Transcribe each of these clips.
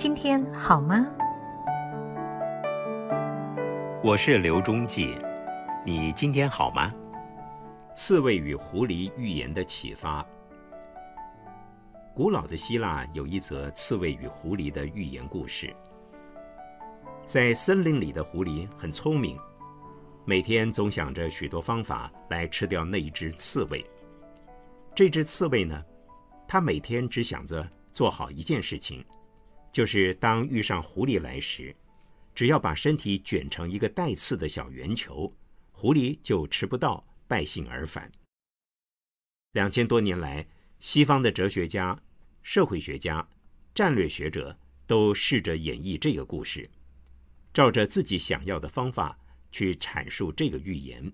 今天好吗？我是刘忠记，你今天好吗？刺猬与狐狸寓言的启发。古老的希腊有一则刺猬与狐狸的寓言故事。在森林里的狐狸很聪明，每天总想着许多方法来吃掉那一只刺猬。这只刺猬呢，它每天只想着做好一件事情，就是当遇上狐狸来时。只要把身体卷成一个带刺的小圆球，狐狸就吃不到，败兴而返。两千多年来，西方的哲学家、社会学家、战略学者都试着演绎这个故事，照着自己想要的方法去阐述这个寓言。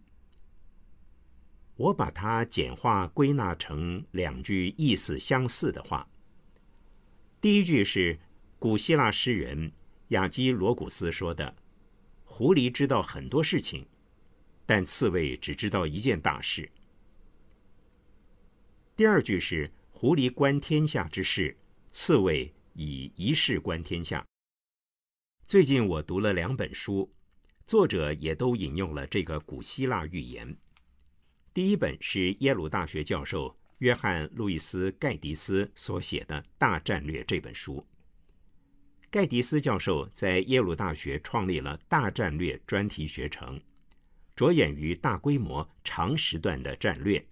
我把它简化归纳成两句意思相似的话。第一句是古希腊诗人。亚基罗古斯说的：“狐狸知道很多事情，但刺猬只知道一件大事。”第二句是“狐狸观天下之事，刺猬以一事观天下。”最近我读了两本书，作者也都引用了这个古希腊寓言。第一本是耶鲁大学教授约翰·路易斯·盖迪斯所写的《大战略》这本书。盖迪斯教授在耶鲁大学创立了大战略专题学程，着眼于大规模、长时段的战略，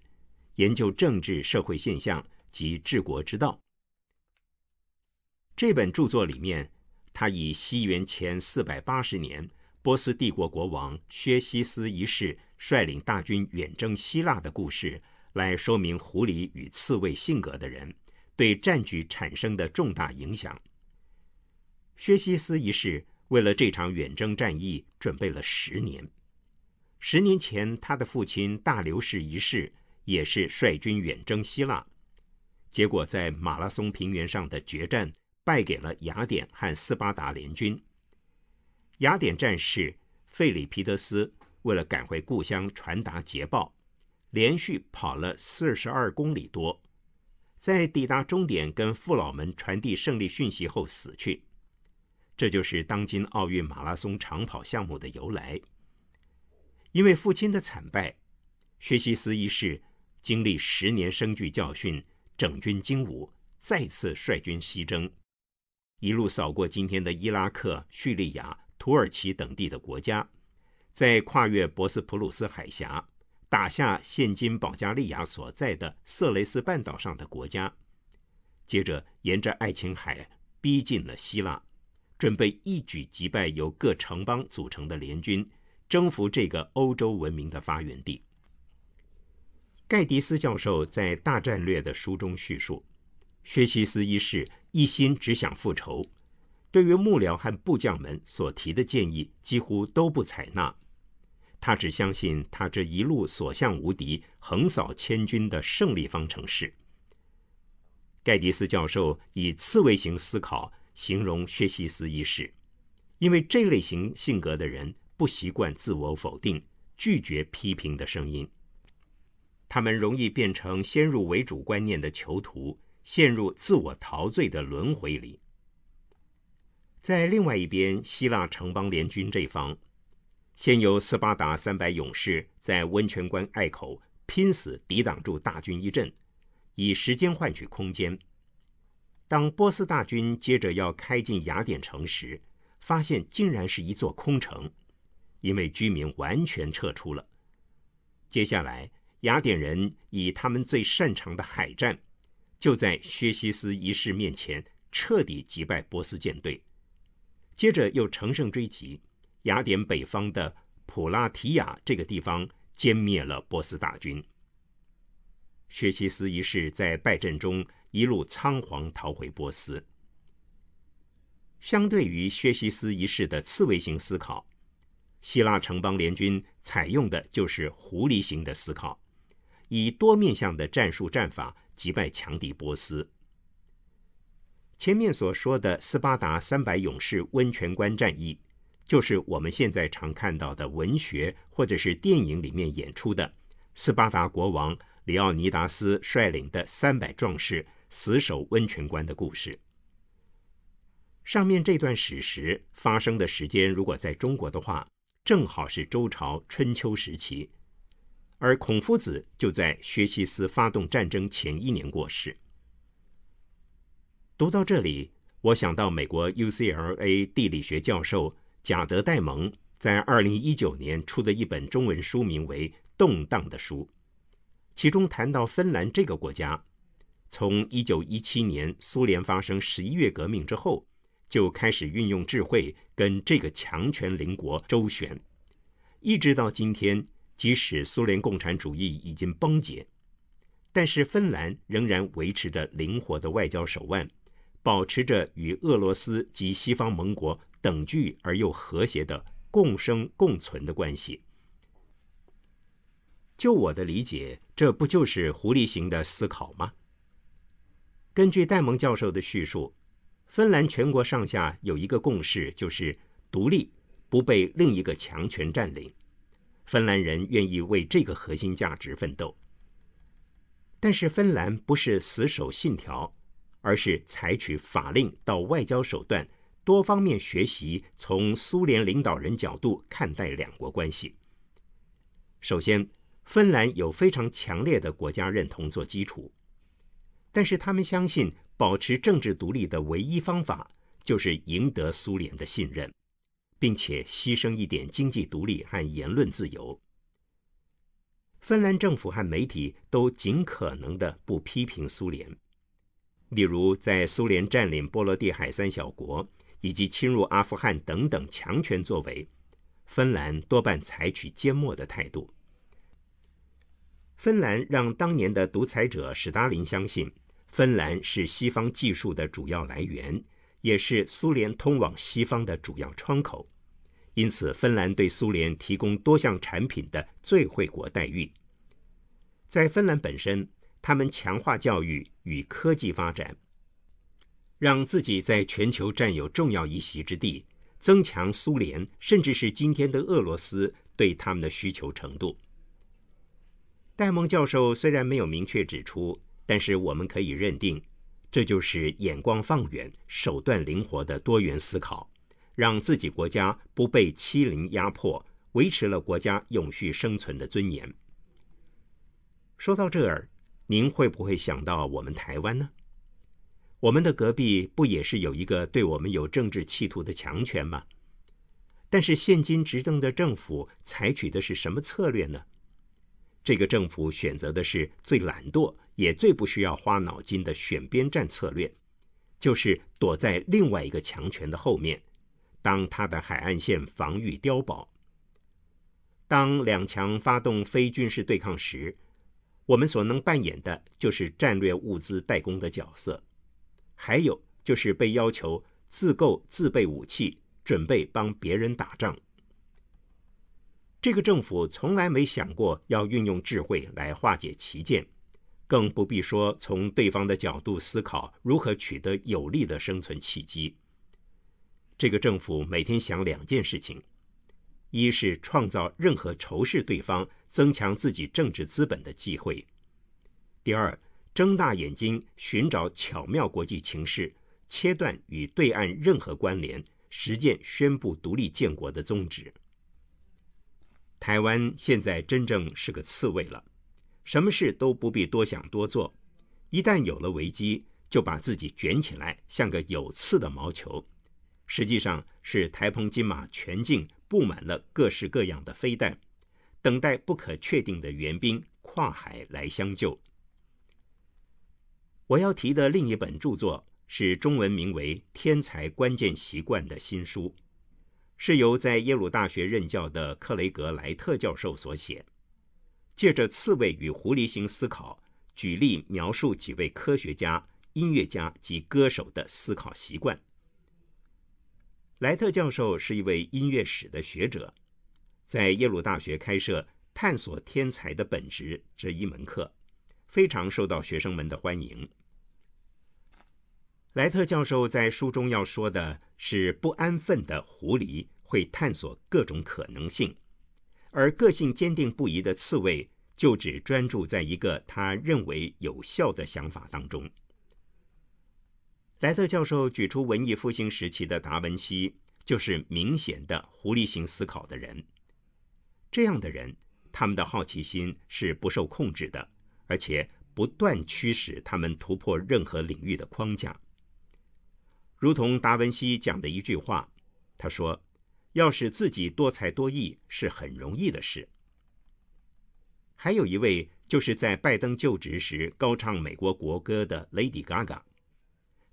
研究政治社会现象及治国之道。这本著作里面，他以西元前四百八十年波斯帝国国王薛西斯一世率领大军远征希腊的故事，来说明狐狸与刺猬性格的人对战局产生的重大影响。薛西斯一世为了这场远征战役准备了十年。十年前，他的父亲大流士一世也是率军远征希腊，结果在马拉松平原上的决战败给了雅典和斯巴达联军。雅典战士费里皮德斯为了赶回故乡传达捷报，连续跑了四十二公里多，在抵达终点跟父老们传递胜利讯息后死去。这就是当今奥运马拉松长跑项目的由来。因为父亲的惨败，薛西斯一世经历十年生惧教训，整军精武，再次率军西征，一路扫过今天的伊拉克、叙利亚、土耳其等地的国家，再跨越博斯普鲁斯海峡，打下现今保加利亚所在的色雷斯半岛上的国家，接着沿着爱琴海逼近了希腊。准备一举击败由各城邦组成的联军，征服这个欧洲文明的发源地。盖迪斯教授在《大战略》的书中叙述，薛西斯一世一心只想复仇，对于幕僚和部将们所提的建议几乎都不采纳。他只相信他这一路所向无敌、横扫千军的胜利方程式。盖迪斯教授以刺猬型思考。形容薛西斯一世，因为这类型性格的人不习惯自我否定、拒绝批评的声音，他们容易变成先入为主观念的囚徒，陷入自我陶醉的轮回里。在另外一边，希腊城邦联军这方，先由斯巴达三百勇士在温泉关隘口拼死抵挡住大军一阵，以时间换取空间。当波斯大军接着要开进雅典城时，发现竟然是一座空城，因为居民完全撤出了。接下来，雅典人以他们最擅长的海战，就在薛西斯一世面前彻底击败波斯舰队。接着又乘胜追击，雅典北方的普拉提亚这个地方歼灭了波斯大军。薛西斯一世在败阵中。一路仓皇逃回波斯。相对于薛西斯一世的刺猬型思考，希腊城邦联军采用的就是狐狸型的思考，以多面向的战术战法击败强敌波斯。前面所说的斯巴达三百勇士温泉关战役，就是我们现在常看到的文学或者是电影里面演出的斯巴达国王里奥尼达斯率领的三百壮士。死守温泉关的故事。上面这段史实发生的时间，如果在中国的话，正好是周朝春秋时期，而孔夫子就在薛西斯发动战争前一年过世。读到这里，我想到美国 UCLA 地理学教授贾德·戴蒙在二零一九年出的一本中文书，名为《动荡的书》，其中谈到芬兰这个国家，从一九一七年苏联发生十一月革命之后。就开始运用智慧跟这个强权邻国周旋，一直到今天，即使苏联共产主义已经崩解，但是芬兰仍然维持着灵活的外交手腕，保持着与俄罗斯及西方盟国等距而又和谐的共生共存的关系。就我的理解，这不就是狐狸型的思考吗？根据戴蒙教授的叙述。芬兰全国上下有一个共识，就是独立，不被另一个强权占领。芬兰人愿意为这个核心价值奋斗。但是芬兰不是死守信条，而是采取法令到外交手段，多方面学习从苏联领导人角度看待两国关系。首先，芬兰有非常强烈的国家认同做基础，但是他们相信。保持政治独立的唯一方法，就是赢得苏联的信任，并且牺牲一点经济独立和言论自由。芬兰政府和媒体都尽可能的不批评苏联，例如在苏联占领波罗的海三小国以及侵入阿富汗等等强权作为，芬兰多半采取缄默的态度。芬兰让当年的独裁者史达林相信。芬兰是西方技术的主要来源，也是苏联通往西方的主要窗口，因此，芬兰对苏联提供多项产品的最惠国待遇。在芬兰本身，他们强化教育与科技发展，让自己在全球占有重要一席之地，增强苏联甚至是今天的俄罗斯对他们的需求程度。戴蒙教授虽然没有明确指出。但是我们可以认定，这就是眼光放远、手段灵活的多元思考，让自己国家不被欺凌压迫，维持了国家永续生存的尊严。说到这儿，您会不会想到我们台湾呢？我们的隔壁不也是有一个对我们有政治企图的强权吗？但是现今执政的政府采取的是什么策略呢？这个政府选择的是最懒惰也最不需要花脑筋的选边站策略，就是躲在另外一个强权的后面，当他的海岸线防御碉堡。当两强发动非军事对抗时，我们所能扮演的就是战略物资代工的角色，还有就是被要求自购自备武器，准备帮别人打仗。这个政府从来没想过要运用智慧来化解歧见，更不必说从对方的角度思考如何取得有利的生存契机。这个政府每天想两件事情：一是创造任何仇视对方、增强自己政治资本的机会；第二，睁大眼睛寻找巧妙国际情势，切断与对岸任何关联，实践宣布独立建国的宗旨。台湾现在真正是个刺猬了，什么事都不必多想多做，一旦有了危机，就把自己卷起来，像个有刺的毛球。实际上是台澎金马全境布满了各式各样的飞弹，等待不可确定的援兵跨海来相救。我要提的另一本著作是中文名为《天才关键习惯》的新书。是由在耶鲁大学任教的克雷格莱特教授所写，借着刺猬与狐狸型思考，举例描述几位科学家、音乐家及歌手的思考习惯。莱特教授是一位音乐史的学者，在耶鲁大学开设“探索天才的本质”这一门课，非常受到学生们的欢迎。莱特教授在书中要说的是，不安分的狐狸会探索各种可能性，而个性坚定不移的刺猬就只专注在一个他认为有效的想法当中。莱特教授举出文艺复兴时期的达文西，就是明显的狐狸型思考的人。这样的人，他们的好奇心是不受控制的，而且不断驱使他们突破任何领域的框架。如同达文西讲的一句话，他说：“要使自己多才多艺是很容易的事。”还有一位，就是在拜登就职时高唱美国国歌的 Lady Gaga。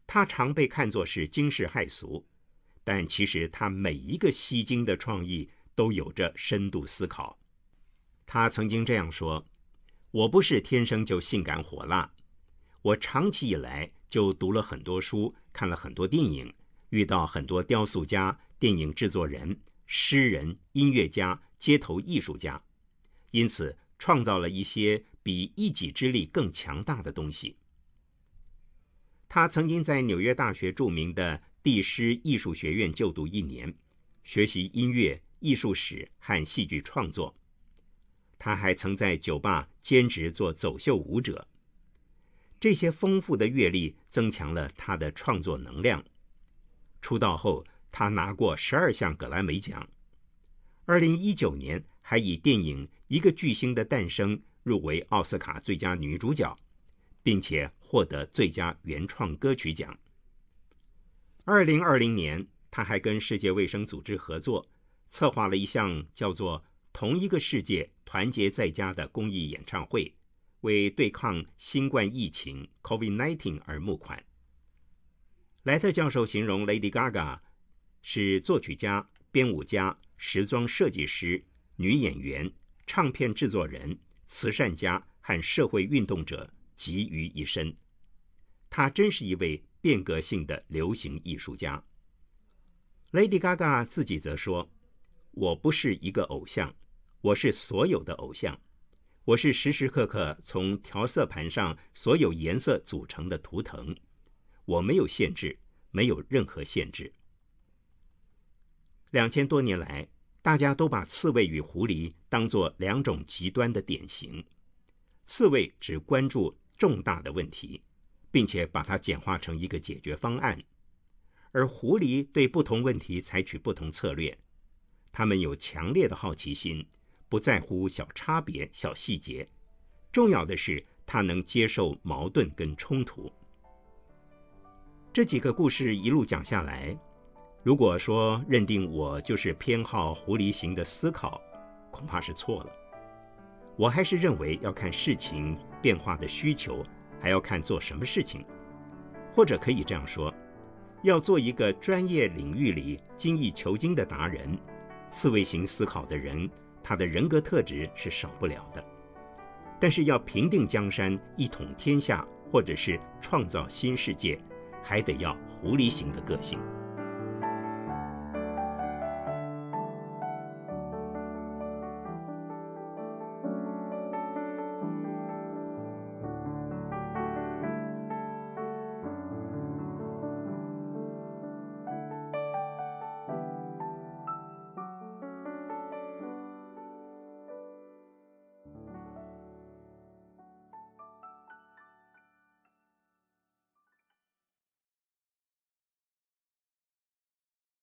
她常被看作是惊世骇俗，但其实她每一个吸睛的创意都有着深度思考。她曾经这样说：“我不是天生就性感火辣，我长期以来就读了很多书，看了很多电影，遇到很多雕塑家、电影制作人、诗人、音乐家、街头艺术家，因此创造了一些比一己之力更强大的东西。”他曾经在纽约大学著名的蒂诗艺术学院就读一年，学习音乐、艺术史和戏剧创作。他还曾在酒吧兼职做走秀舞者。这些丰富的阅历增强了他的创作能量。出道后，他拿过十二项格莱美奖。二零一九年，还以电影《一个巨星的诞生》入围奥斯卡最佳女主角。并且获得最佳原创歌曲奖。二零二零年，他还跟世界卫生组织合作，策划了一项叫做“同一个世界，团结在家”的公益演唱会，为对抗新冠疫情 （COVID-19） 而募款。莱特教授形容 Lady Gaga 是作曲家、编舞家、时装设计师、女演员、唱片制作人、慈善家和社会运动者。集于一身，她真是一位变革性的流行艺术家。Lady Gaga 自己则说：“我不是一个偶像，我是所有的偶像，我是时时刻刻从调色盘上所有颜色组成的图腾。我没有限制，没有任何限制。”两千多年来，大家都把刺猬与狐狸当作两种极端的典型。刺猬只关注。重大的问题，并且把它简化成一个解决方案，而狐狸对不同问题采取不同策略。他们有强烈的好奇心，不在乎小差别、小细节。重要的是，他能接受矛盾跟冲突。这几个故事一路讲下来，如果说认定我就是偏好狐狸型的思考，恐怕是错了。我还是认为要看事情变化的需求，还要看做什么事情，或者可以这样说：要做一个专业领域里精益求精的达人，刺猬型思考的人，他的人格特质是少不了的。但是要平定江山、一统天下，或者是创造新世界，还得要狐狸型的个性。